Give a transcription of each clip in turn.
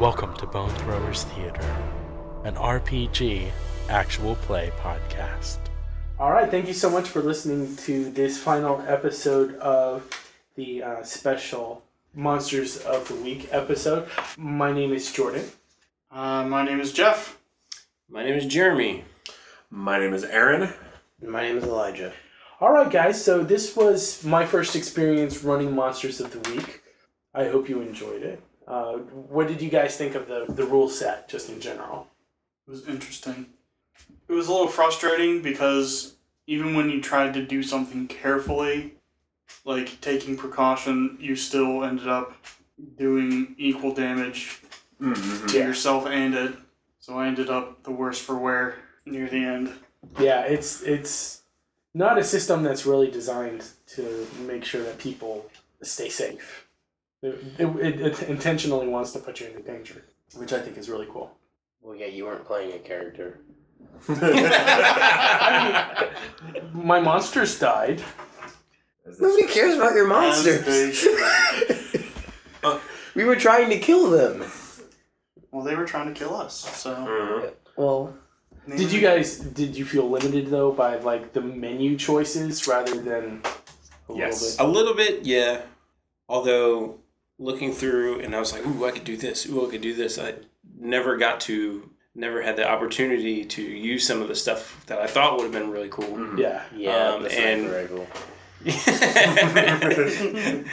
Welcome to Bone Throwers Theater, an RPG actual play podcast. All right, thank you so much for listening to this final episode of the uh, special Monsters of the Week episode. My name is Jordan. Uh, my name is Jeff. My name is Jeremy. My name is Aaron. My name is Elijah. All right, guys, so this was my first experience running Monsters of the Week. I hope you enjoyed it. Uh, what did you guys think of the, the rule set, just in general? It was interesting. It was a little frustrating because even when you tried to do something carefully, like taking precaution, you still ended up doing equal damage Mm-hmm. to yourself and it. So I ended up the worst for wear near the end. Yeah, it's it's not a system that's really designed to make sure that people stay safe. It, it, it intentionally wants to put you into danger, which I think is really cool. Well, yeah, you weren't playing a character. I mean, my monsters died. Nobody cares about your monsters. should. we were trying to kill them. well, they were trying to kill us. So mm-hmm. Well, Did you guys did you feel limited though by like the menu choices rather than a Yes. A little little bit, yeah. Although looking through and I was like, ooh, I could do this. Ooh, I could do this. I never got to, never had the opportunity to use some of the stuff that I thought would have been really cool. bit? Yeah. yeah, Um, the sniper and- rifle.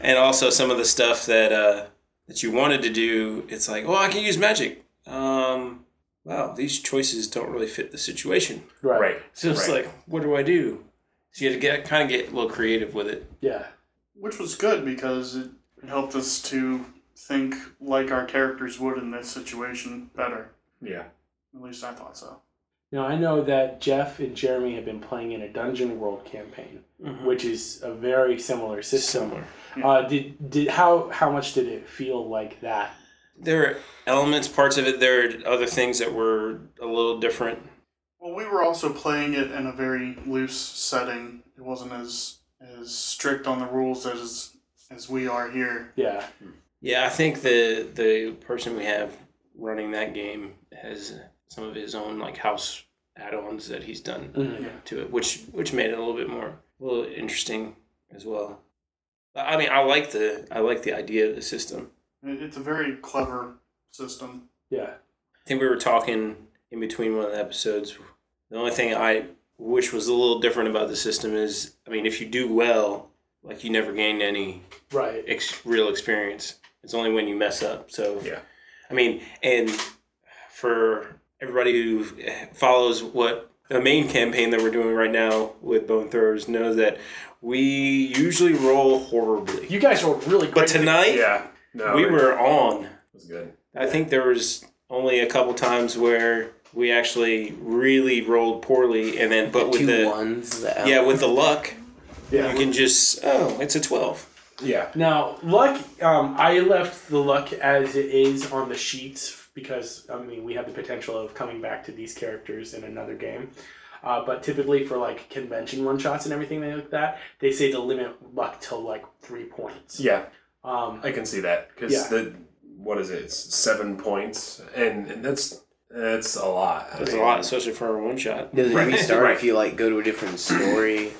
and also some of the stuff that uh, that you wanted to do. It's like, oh, I can use magic. Um, wow, these choices don't really fit the situation. Right. Right. So it's Right. like, what do I do? So you had to get kind of get a little creative with it. Yeah. Which was good because it helped us to think like our characters would in this situation better. Yeah. At least I thought so. Now I know that Jeff and Jeremy have been playing in a Dungeon World campaign, which is a very similar system. Similar. Uh, did did how how much did it feel like that? There are elements, parts of it. There are other things that were a little different. Well, we were also playing it in a very loose setting. It wasn't as as strict on the rules as as we are here. Yeah. Yeah, I think the the person we have running that game has some of his own like house add-ons that he's done Mhm. to it, which which made it a little bit more a little interesting as well. I mean, I like the I like the idea of the system. It's a very clever system. Yeah. I think we were talking in between one of the episodes. The only thing I wish was a little different about the system is, I mean, if you do well, like you never gain any Right. ex- real experience. It's only when you mess up. So, Yeah. I mean, and for everybody who follows what the main campaign that we're doing right now with Bone Throwers knows that we usually roll horribly. You guys were really great. But tonight, Yeah. No. we were on. was good. I think there was only a couple times where we actually really rolled poorly, and then but with Two the ones. The yeah with the luck, Yeah. you can just oh it's a twelve. Yeah. Now, luck, um, I left the luck as it is on the sheets because, I mean, we have the potential of coming back to these characters in another game. Uh, but typically for like convention one shots and everything like that, they say to limit luck to like three points. Yeah. Um, I can see that because Yeah. the what is it? It's seven points, and, and that's that's a lot. I That's a lot, especially for a one shot. Does it Right. restart Right. if you like go to a different story?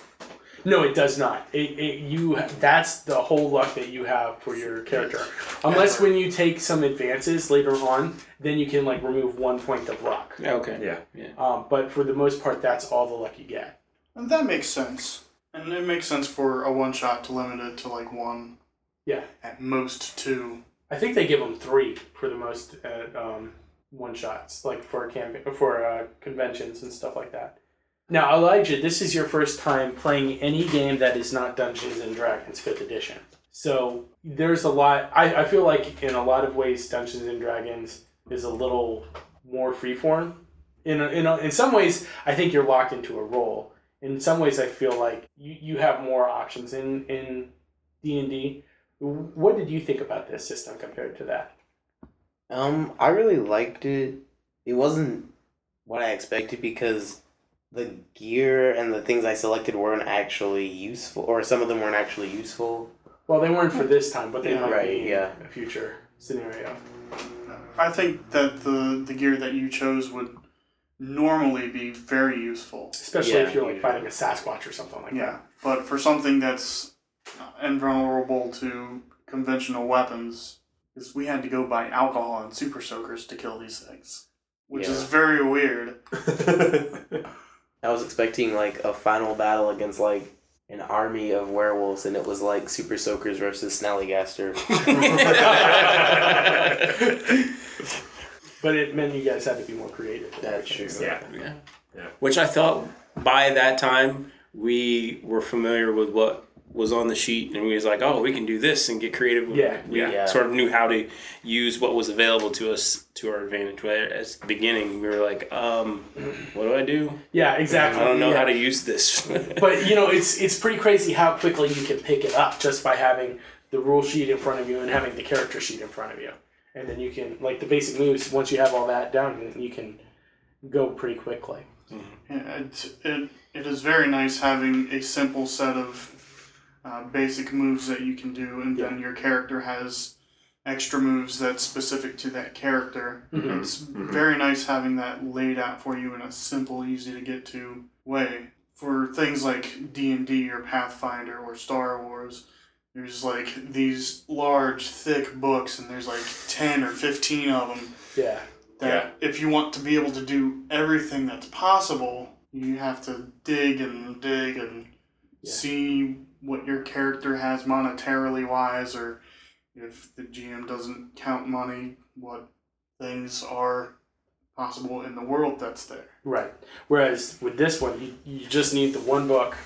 No, it does not. It, it you that's the whole luck that you have for your character. Unless when you take some advances later on, then you can like remove one point of luck. Yeah, okay. Yeah. Um, but for the most part, that's all the luck you get. And that makes sense. And it makes sense for a one shot to limit it to like one, Yeah. at most two. I think they give them three for the most at um, one shots, like for campaign for uh, conventions and stuff like that. Now, Elijah, this is your first time playing any game that is not Dungeons and Dragons Fifth Edition. So there's a lot. I, I feel like in a lot of ways, Dungeons and Dragons is a little more freeform. In a, in a, in some ways, I think you're locked into a role. In some ways, I feel like you, you have more options in in D and D. What did you think about this system compared to that? Um, I really liked it. It wasn't what I expected because the gear and the things I selected weren't actually useful, or some of them weren't actually useful. Well, they weren't for this time, but they Yeah, might right, be in yeah. a future scenario. I think that the the gear that you chose would normally be very useful. Especially Yeah, if you're like usually. fighting a Sasquatch or something like that. Yeah, but for something that's invulnerable to conventional weapons, is we had to go buy alcohol and super soakers to kill these things, which is very weird. that. I was expecting like a final battle against like an army of werewolves, and it was like Super Soakers versus Snallygaster. but it meant you guys had to be more creative. That's everything, true. so- Yeah. Which I thought by that time we were familiar with what was on the sheet, and we was like, oh, we can do this and get creative. Yeah, we yeah. sort of knew how to use what was available to us to our advantage. Whereas at the beginning, we were like, um, what do I do? Yeah, exactly. I don't know yeah. how to use this. But you know, it's it's pretty crazy how quickly you can pick it up just by having the rule sheet in front of you and having the character sheet in front of you, and then you can like the basic moves. Once you have all that down, you can go pretty quickly. Yeah, it, it, it is very nice having a simple set of uh, basic moves that you can do, and then your character has extra moves that's specific to that character. Mhm. It's very nice having that laid out for you in a simple, easy to get to way. For things like D and D or Pathfinder or Star Wars, there's like these large, thick books, and there's like ten or fifteen of them Yeah, that if you want to be able to do everything that's possible, you have to dig and dig and Yeah. see what your character has monetarily wise, or if the GM doesn't count money, what things are possible in the world that's there. right. Whereas with this one, you, you just need the one book.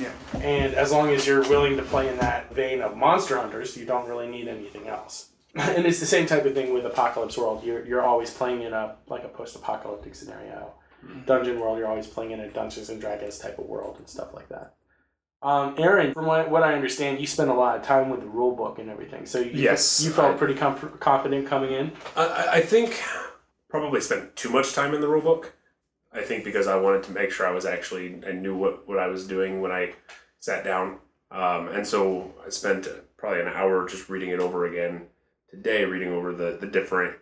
Yeah. And as long as you're willing to play in that vein of Monster Hunters, you don't really need anything else. And it's the same type of thing with Apocalypse World. You're, you're always playing in a like a post-apocalyptic scenario. Mm-hmm. Dungeon World, you're always playing in a Dungeons and Dragons type of world and stuff like that. Um, Aaron, from what, what I understand, you spent a lot of time with the rule book and everything. So you, Yes, you felt I- pretty comf- confident coming in. I- I, I think probably spent too much time in the rule book. I think because I wanted to make sure I was actually I knew what, what I was doing when I sat down, um, and so I spent probably an hour just reading it over again today, reading over the the different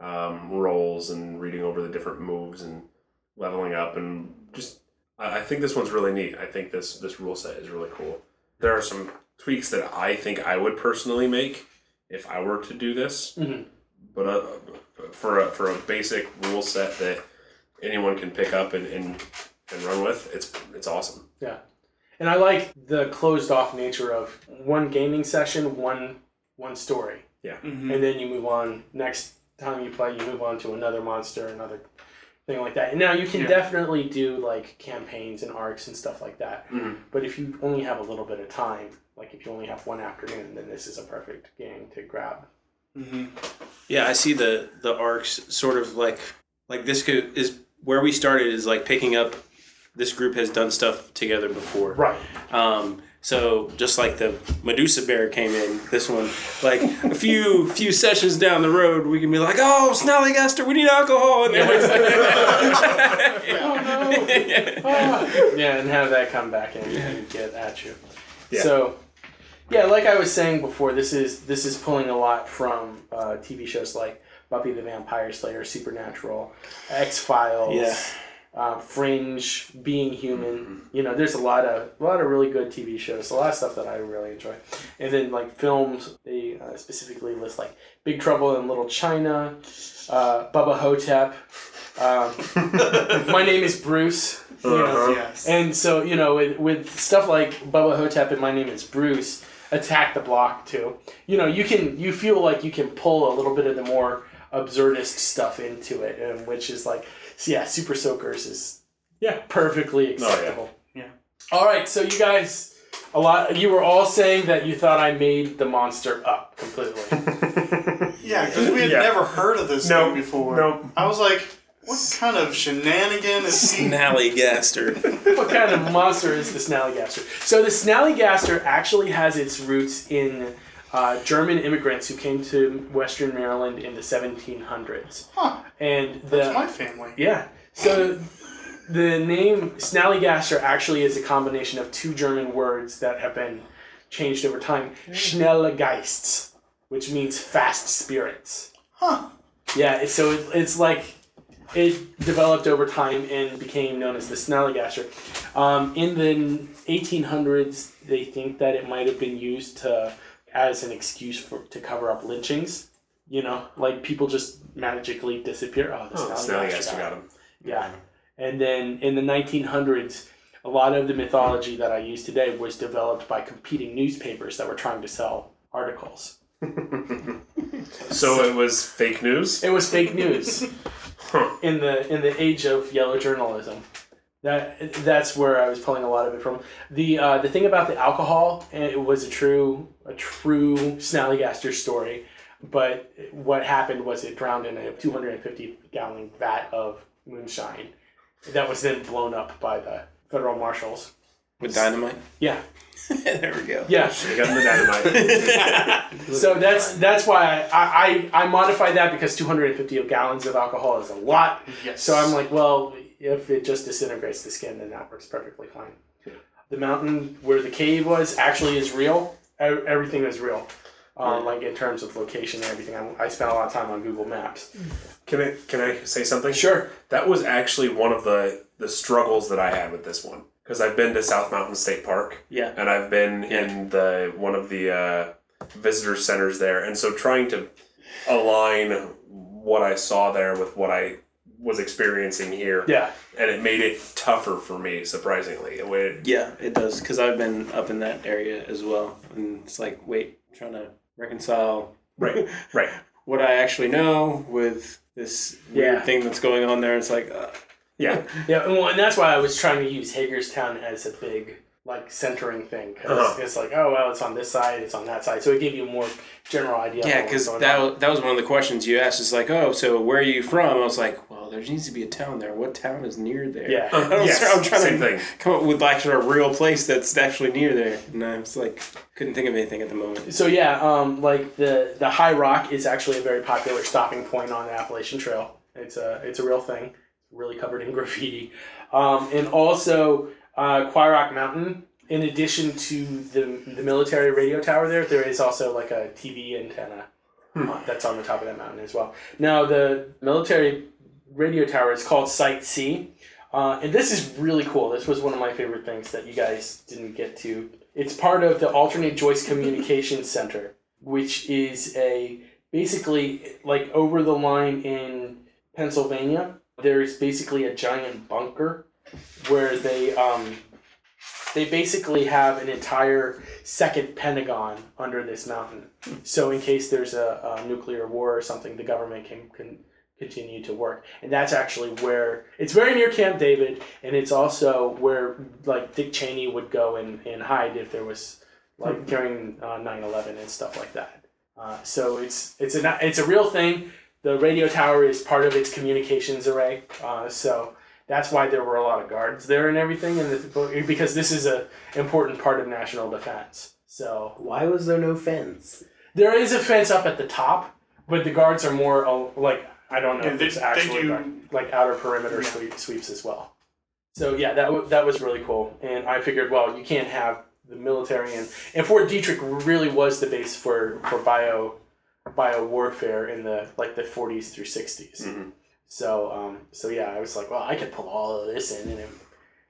um, roles and reading over the different moves and leveling up and just I, I think this one's really neat. I think this this rule set is really cool. There are some tweaks that I think I would personally make if I were to do this Mhm. but uh, for a, for a basic rule set that anyone can pick up and, and, and run with, it's it's awesome. Yeah, and I like the closed off nature of one gaming session, one one story. Mm-hmm. and then you move on. Next time you play, you move on to another monster, another thing like that. And now you can Yeah. definitely do like campaigns and arcs and stuff like that. Mhm. But if you only have a little bit of time, like if you only have one afternoon, then this is a perfect game to grab. Mm-hmm. Yeah, I see the the arcs sort of like like this could is where we started is like picking up. This group has done stuff together before, Right. Um, so just like the Medusa bear came in, this one like a few few sessions down the road, we can be like, oh, Snallygaster, we need alcohol, and everybody's Ah, yeah, and have that come back in and get at you. Yeah. So, yeah, like I was saying before, this is this is pulling a lot from uh, TV shows like Buffy the Vampire Slayer, Supernatural, X Files, Yeah. Uh, Fringe, Being Human. You know, there's a lot of a lot of really good TV shows, a lot of stuff that I really enjoy. And then like films, they uh, specifically list like Big Trouble in Little China, uh, Bubba Ho-Tep. Um, my name is Bruce. You know, Uh-huh. Yes. and so, you know, with, with stuff like Bubba Ho-Tep and My Name is Bruce, Attack the Block too, you know, you can, you feel like you can pull a little bit of the more absurdist stuff into it, and which is like, yeah, Super Soakers is Yeah. perfectly oh, yeah. acceptable. Yeah. All right, so you guys, a lot. You were all saying that you thought I made the monster up completely. Yeah, because we had Yeah. never heard of this No, thing before. no. I was like, what kind of shenanigan is he? Snallygaster. what kind of monster is the Snallygaster? So the Snallygaster actually has its roots in uh, German immigrants who came to Western Maryland in the 1700s, Huh, and the that's my family. yeah. So the name Snallygaster actually is a combination of two German words that have been changed over time. Schnelle Geists, which means fast spirits. Huh. Yeah, so it, it's like it developed over time and became known as the Snallygaster. Um, in the 1800s, they think that it might have been used to as an excuse for to cover up lynchings. You know, like people just magically disappear. Oh, the Oh, Snallygaster got got him. him. Yeah. And then in the 1900s, a lot of the mythology that I use today was developed by competing newspapers that were trying to sell articles. So it was fake news. It was fake news Huh. in the in the age of yellow journalism. That that's where I was pulling a lot of it from. The uh, the thing about the alcohol, it was a true a true Snallygaster story, but what happened was it drowned in a 250 gallon vat of moonshine that was then blown up by the federal marshals. With dynamite? Yeah, there we go. yeah. They got the dynamite. So that's that's why I, I I modified that because 250 gallons of alcohol is a lot. Yes. So I'm like, well, if it just disintegrates the skin, then that works perfectly fine. The mountain where the cave was actually is real. E- Everything is real. Um, like in terms of location and everything. I, I spent a lot of time on Google Maps. Can I can I say something? Sure. That was actually one of the the struggles that I had with this one because I've been to South Mountain State Park Yeah. and I've been in the one of the uh, visitor centers there, and so trying to align what I saw there with what I was experiencing here, Yeah. and it made it tougher for me, surprisingly. It would- Yeah, it does. Because I've been up in that area as well. And it's like, wait, trying to reconcile right, right. what I actually know with this weird Yeah. thing that's going on there. It's like, uh, Yeah, Yeah, and, well, and that's why I was trying to use Hagerstown as a big like centering thing because Uh-huh. it's like, oh well, it's on this side, it's on that side, so it gave you a more general idea. yeah, because that, on. that was one of the questions you asked. It's like, oh, so where are you from? I was like, well, there needs to be a town there. What town is near there? Yeah. Uh, I yes, I'm trying same to thing. come up with like a real place that's actually near there. And I was like, couldn't think of anything at the moment. So yeah, um, like the the High Rock is actually a very popular stopping point on the Appalachian Trail. It's a it's a real thing, really covered in graffiti, um, and also uh, Rock Mountain. In addition to the the military radio tower there, there is also like a TV antenna uh, that's on the top of that mountain as well. Now the military radio tower is called Site C. Uh, and this is really cool. This was one of my favorite things that you guys didn't get to. It's part of the Alternate Joint Communications Center, which is a basically like over the line in Pennsylvania. There's basically a giant bunker where they um, they basically have an entire second Pentagon under this mountain. So in case there's a, a nuclear war or something, the government can, can continue to work. And that's actually where it's very near Camp David, and it's also where like Dick Cheney would go and, and hide if there was like during uh, 9-11 and stuff like that. Uh, so it's it's a it's a real thing. The radio tower is part of its communications array. Uh, so that's why there were a lot of guards there and everything, and this, because this is a important part of national defense. So Why was there no fence? there is a fence up at the top, but the guards are more uh, like I don't know Yeah, if they- it's actually do- like outer perimeter Yeah. sweep, sweeps as well. So yeah, that w- that was really cool, and I figured, well, you can't have the military and and Fort Detrick really was the base for for bio bio warfare in the like the 40s through 60s. Mhm. So um so yeah, I was like, well, I could pull all of this in and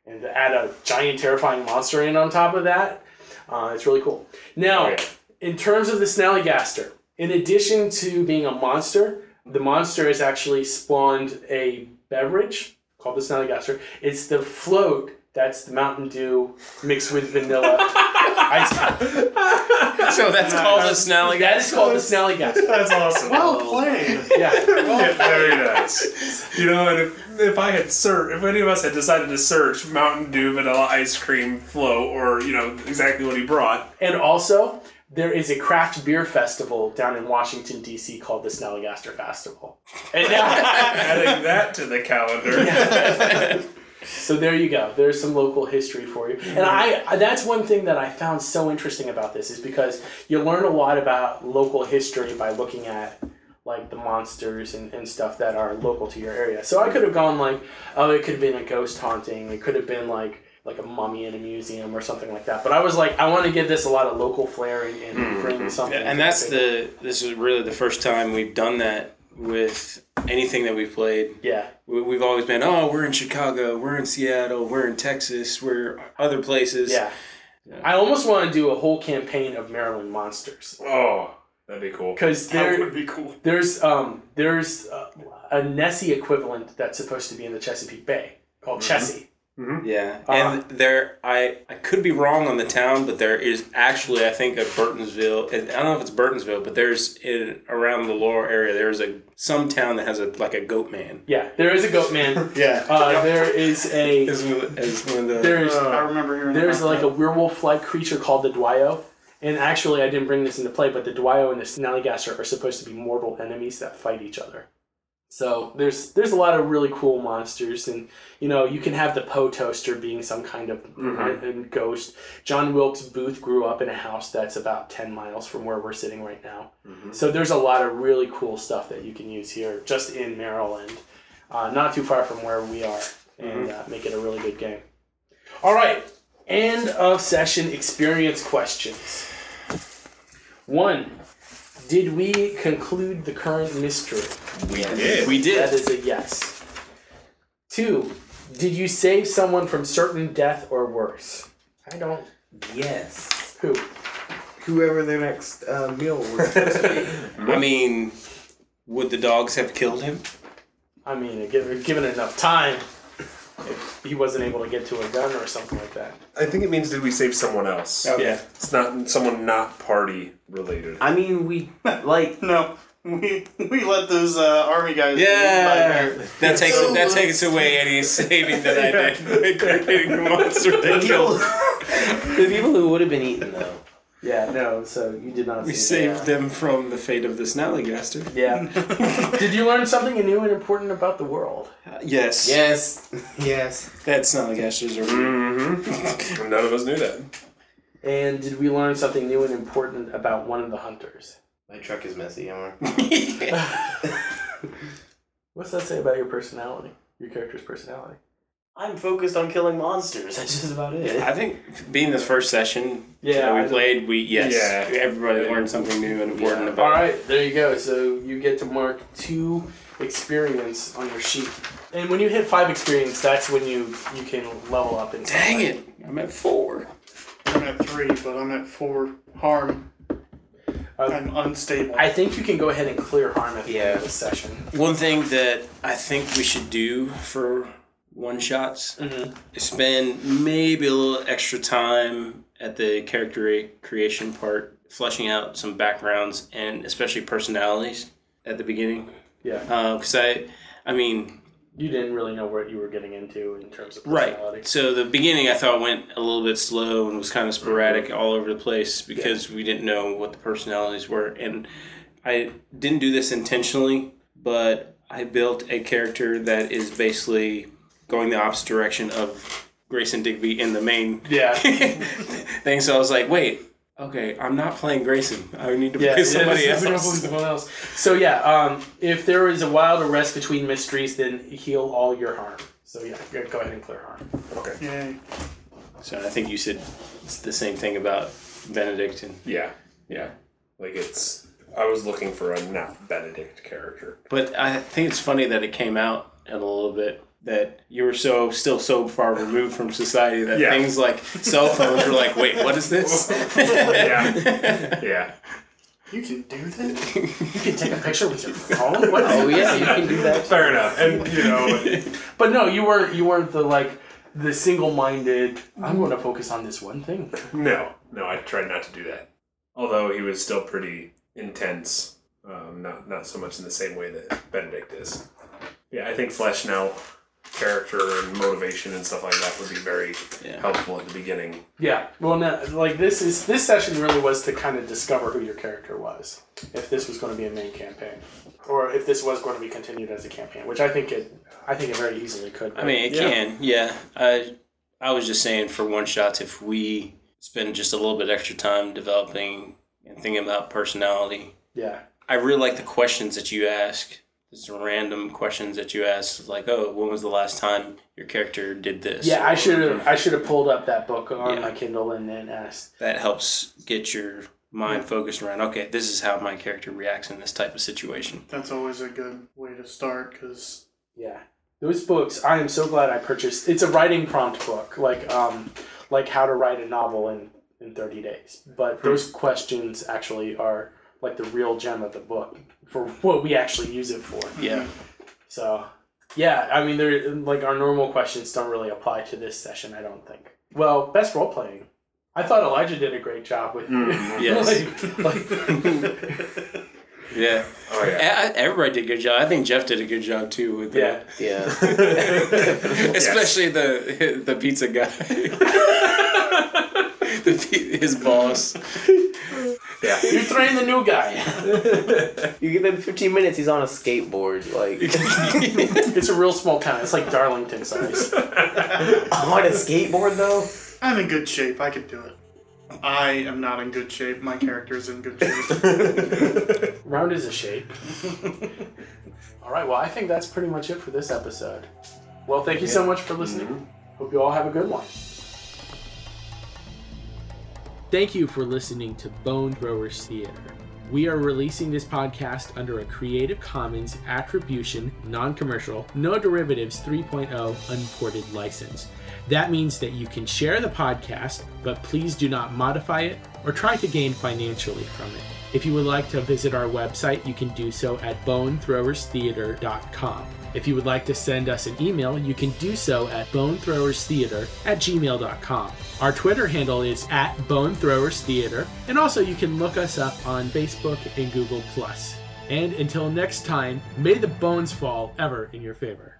and add a giant terrifying monster in on top of that. Uh, it's really cool. Now, Oh, yeah. in terms of the Snallygaster, in addition to being a monster, the monster has actually spawned a beverage called the Snallygaster. It's the float that's the Mountain Dew mixed with vanilla ice cream. so that's called a snally That is called the Snallygaster. That's awesome. Well played. Yeah. Yeah, very nice. You know, and if, if I had searched, if any of us had decided to search Mountain Dew vanilla ice cream flow, or you know exactly what he brought, And also, there is a craft beer festival down in Washington D.C. called the Snallygaster Festival. And now, adding that to the calendar. so there you go. There's some local history for you. And I that's one thing that I found so interesting about this is because you learn a lot about local history by looking at like the monsters and, and stuff that are local to your area. So I could have gone like, oh, it could have been a ghost haunting. It could have been like like a mummy in a museum or something like that. But I was like, I want to give this a lot of local flair and, and bring something. and that's the this is really the first time we've done that with anything that we've played. yeah. We- We've always been, oh, we're in Chicago, we're in Seattle, we're in Texas, we're other places. Yeah. I almost want to do a whole campaign of Maryland monsters Oh, that'd be cool. because That there would be cool. there's um there's uh, a Nessie equivalent that's supposed to be in the Chesapeake Bay called Chessie. Yeah, Uh, and there, I I could be wrong on the town, but there is actually, I think, a Burtonsville. I don't know if it's Burtonsville, but there's in around the Laurel area. There's a some town that has a like a goat man. Yeah, there is a goat man. Yeah, Uh, there is a as, as one of the there's I remember hearing there's about like a werewolf-like creature called the Dwayyo. And actually, I didn't bring this into play, but the Dwayyo and the Snallygaster are supposed to be mortal enemies that fight each other. So there's there's a lot of really cool monsters, and you know you can have the Poe toaster being some kind of uh, ghost. John Wilkes Booth grew up in a house that's about ten miles from where we're sitting right now. So there's a lot of really cool stuff that you can use here, just in Maryland, uh, not too far from where we are, and uh, make it a really good game. All right, end of session experience questions. One, did we conclude the current mystery? we did. We did. is a yes. Two, did you save someone from certain death or worse? I don't. Yes. Who? Whoever their next uh, meal was supposed to be. I mean, would the dogs have killed him? I mean, given, given enough time, if he wasn't able to get to a gun or something like that. I think it means did we save someone else? Yeah. It's not someone not party related. I mean, we like No, we we let those uh, army guys. Yeah, that takes So that takes away any saving that I did by creating the monster the people, the people who would have been eaten though. Yeah, no, so you did not We save saved them from the fate of the Snallygaster. Yeah. did you learn something new and important about the world? Yes. Yes. Yes. That Snallygasters are. Mm-hmm. None of us knew that. And did we learn something new and important about one of the hunters? My truck is messy, Omar. What's that say about your personality? Your character's personality? I'm focused on killing monsters. That's just about it. I think being the first session Yeah, that I we don't- played, we yes, Yeah. everybody learned something new and important Yeah. about. All right, there you go. So you get to mark two experience on your sheet, and when you hit five experience, that's when you you can level up. And Dang it! I'm at four. I'm at three, but I'm at four. Harm. Uh, I'm unstable. I think you can go ahead and clear harm at the end of the session. One thing that I think we should do for one shots Mm-hmm. spend maybe a little extra time at the character creation part, fleshing out some backgrounds and especially personalities at the beginning. Yeah, Because I, I mean, you didn't really know what you were getting into in terms of Right. So the beginning I thought went a little bit slow and was kind of sporadic all over the place because we didn't know what the personalities were. And I didn't do this intentionally, but I built a character that is basically going the opposite direction of Grayson Digby in the main Yeah. thing. So I was like, wait, okay, I'm not playing Grayson. I need to Yeah, play somebody yeah, else. someone else. So yeah, um, if there is a wild arrest between mysteries, then heal all your harm. So yeah, go go ahead and clear harm. Okay. Yay. So I think you said it's the same thing about Benedict and Yeah. Yeah. Like it's. I was looking for a not Benedict character. But I think it's funny that it came out in a little bit that you were so still so far removed from society that Yeah. things like cell phones were like, wait, what is this? Yeah. Yeah. You can do that? You can take a picture with your phone. What? Oh yeah, you can do that. Fair enough. And you know, But no, you weren't. You weren't the like the single-minded. I'm going to focus on this one thing. no, no, I tried not to do that. although he was still pretty intense. Um, not not so much in the same way that Benedict is. Yeah, I think fleshing out character and motivation and stuff like that would be very Yeah. helpful at the beginning. Yeah. Well, no, like this is this session really was to kind of discover who your character was. If this was going to be a main campaign, or if this was going to be continued as a campaign, which I think it, I think it very easily could. I mean, it Yeah. can. Yeah. I I was just saying for one shots, if we spend just a little bit extra time developing and thinking about personality, yeah, I really like the questions that you ask. Just random questions that you ask, like, "Oh, when was the last time your character did this?" yeah. I should have I should have pulled up that book on Yeah. my Kindle and then asked. That helps get your mind focused around. Okay, this is how my character reacts in this type of situation. That's always a good way to start because Yeah, those books. I am so glad I purchased. It's a writing prompt book, like um, like how to write a novel in in thirty days. But those questions actually are like the real gem of the book for what we actually use it for. Yeah. So, yeah, I mean, they're like our normal questions don't really apply to this session. I don't think. Well, best role playing. I thought Elijah did a great job with. Mm, yes. like, like, Yeah. Oh yeah. Everybody did a good job. I think Jeff did a good job too with the, yeah. Yeah. especially the the pizza guy, the, his boss. Yeah. You train the new guy. You give him 15 minutes, he's on a skateboard. Like, it's a real small town. It's like Darlington size. on a skateboard though? I'm in good shape. I could do it. I am not in good shape. My character is in good shape. Round is a shape. all right. Well, I think that's pretty much it for this episode. Well, thank you so much for listening. Mm-hmm. Hope you all have a good one. Thank you for listening to Bone Throwers Theater. We are releasing this podcast under a Creative Commons Attribution, Non Commercial, No Derivatives 3.0 Unported license. That means that you can share the podcast, but please do not modify it or try to gain financially from it. If you would like to visit our website, you can do so at bonethrowerstheater.com. If you would like to send us an email, you can do so at bonethrowerstheater at gmail.com. Our Twitter handle is at bonethrowerstheater, and also you can look us up on Facebook and Google+. And until next time, may the bones fall ever in your favor.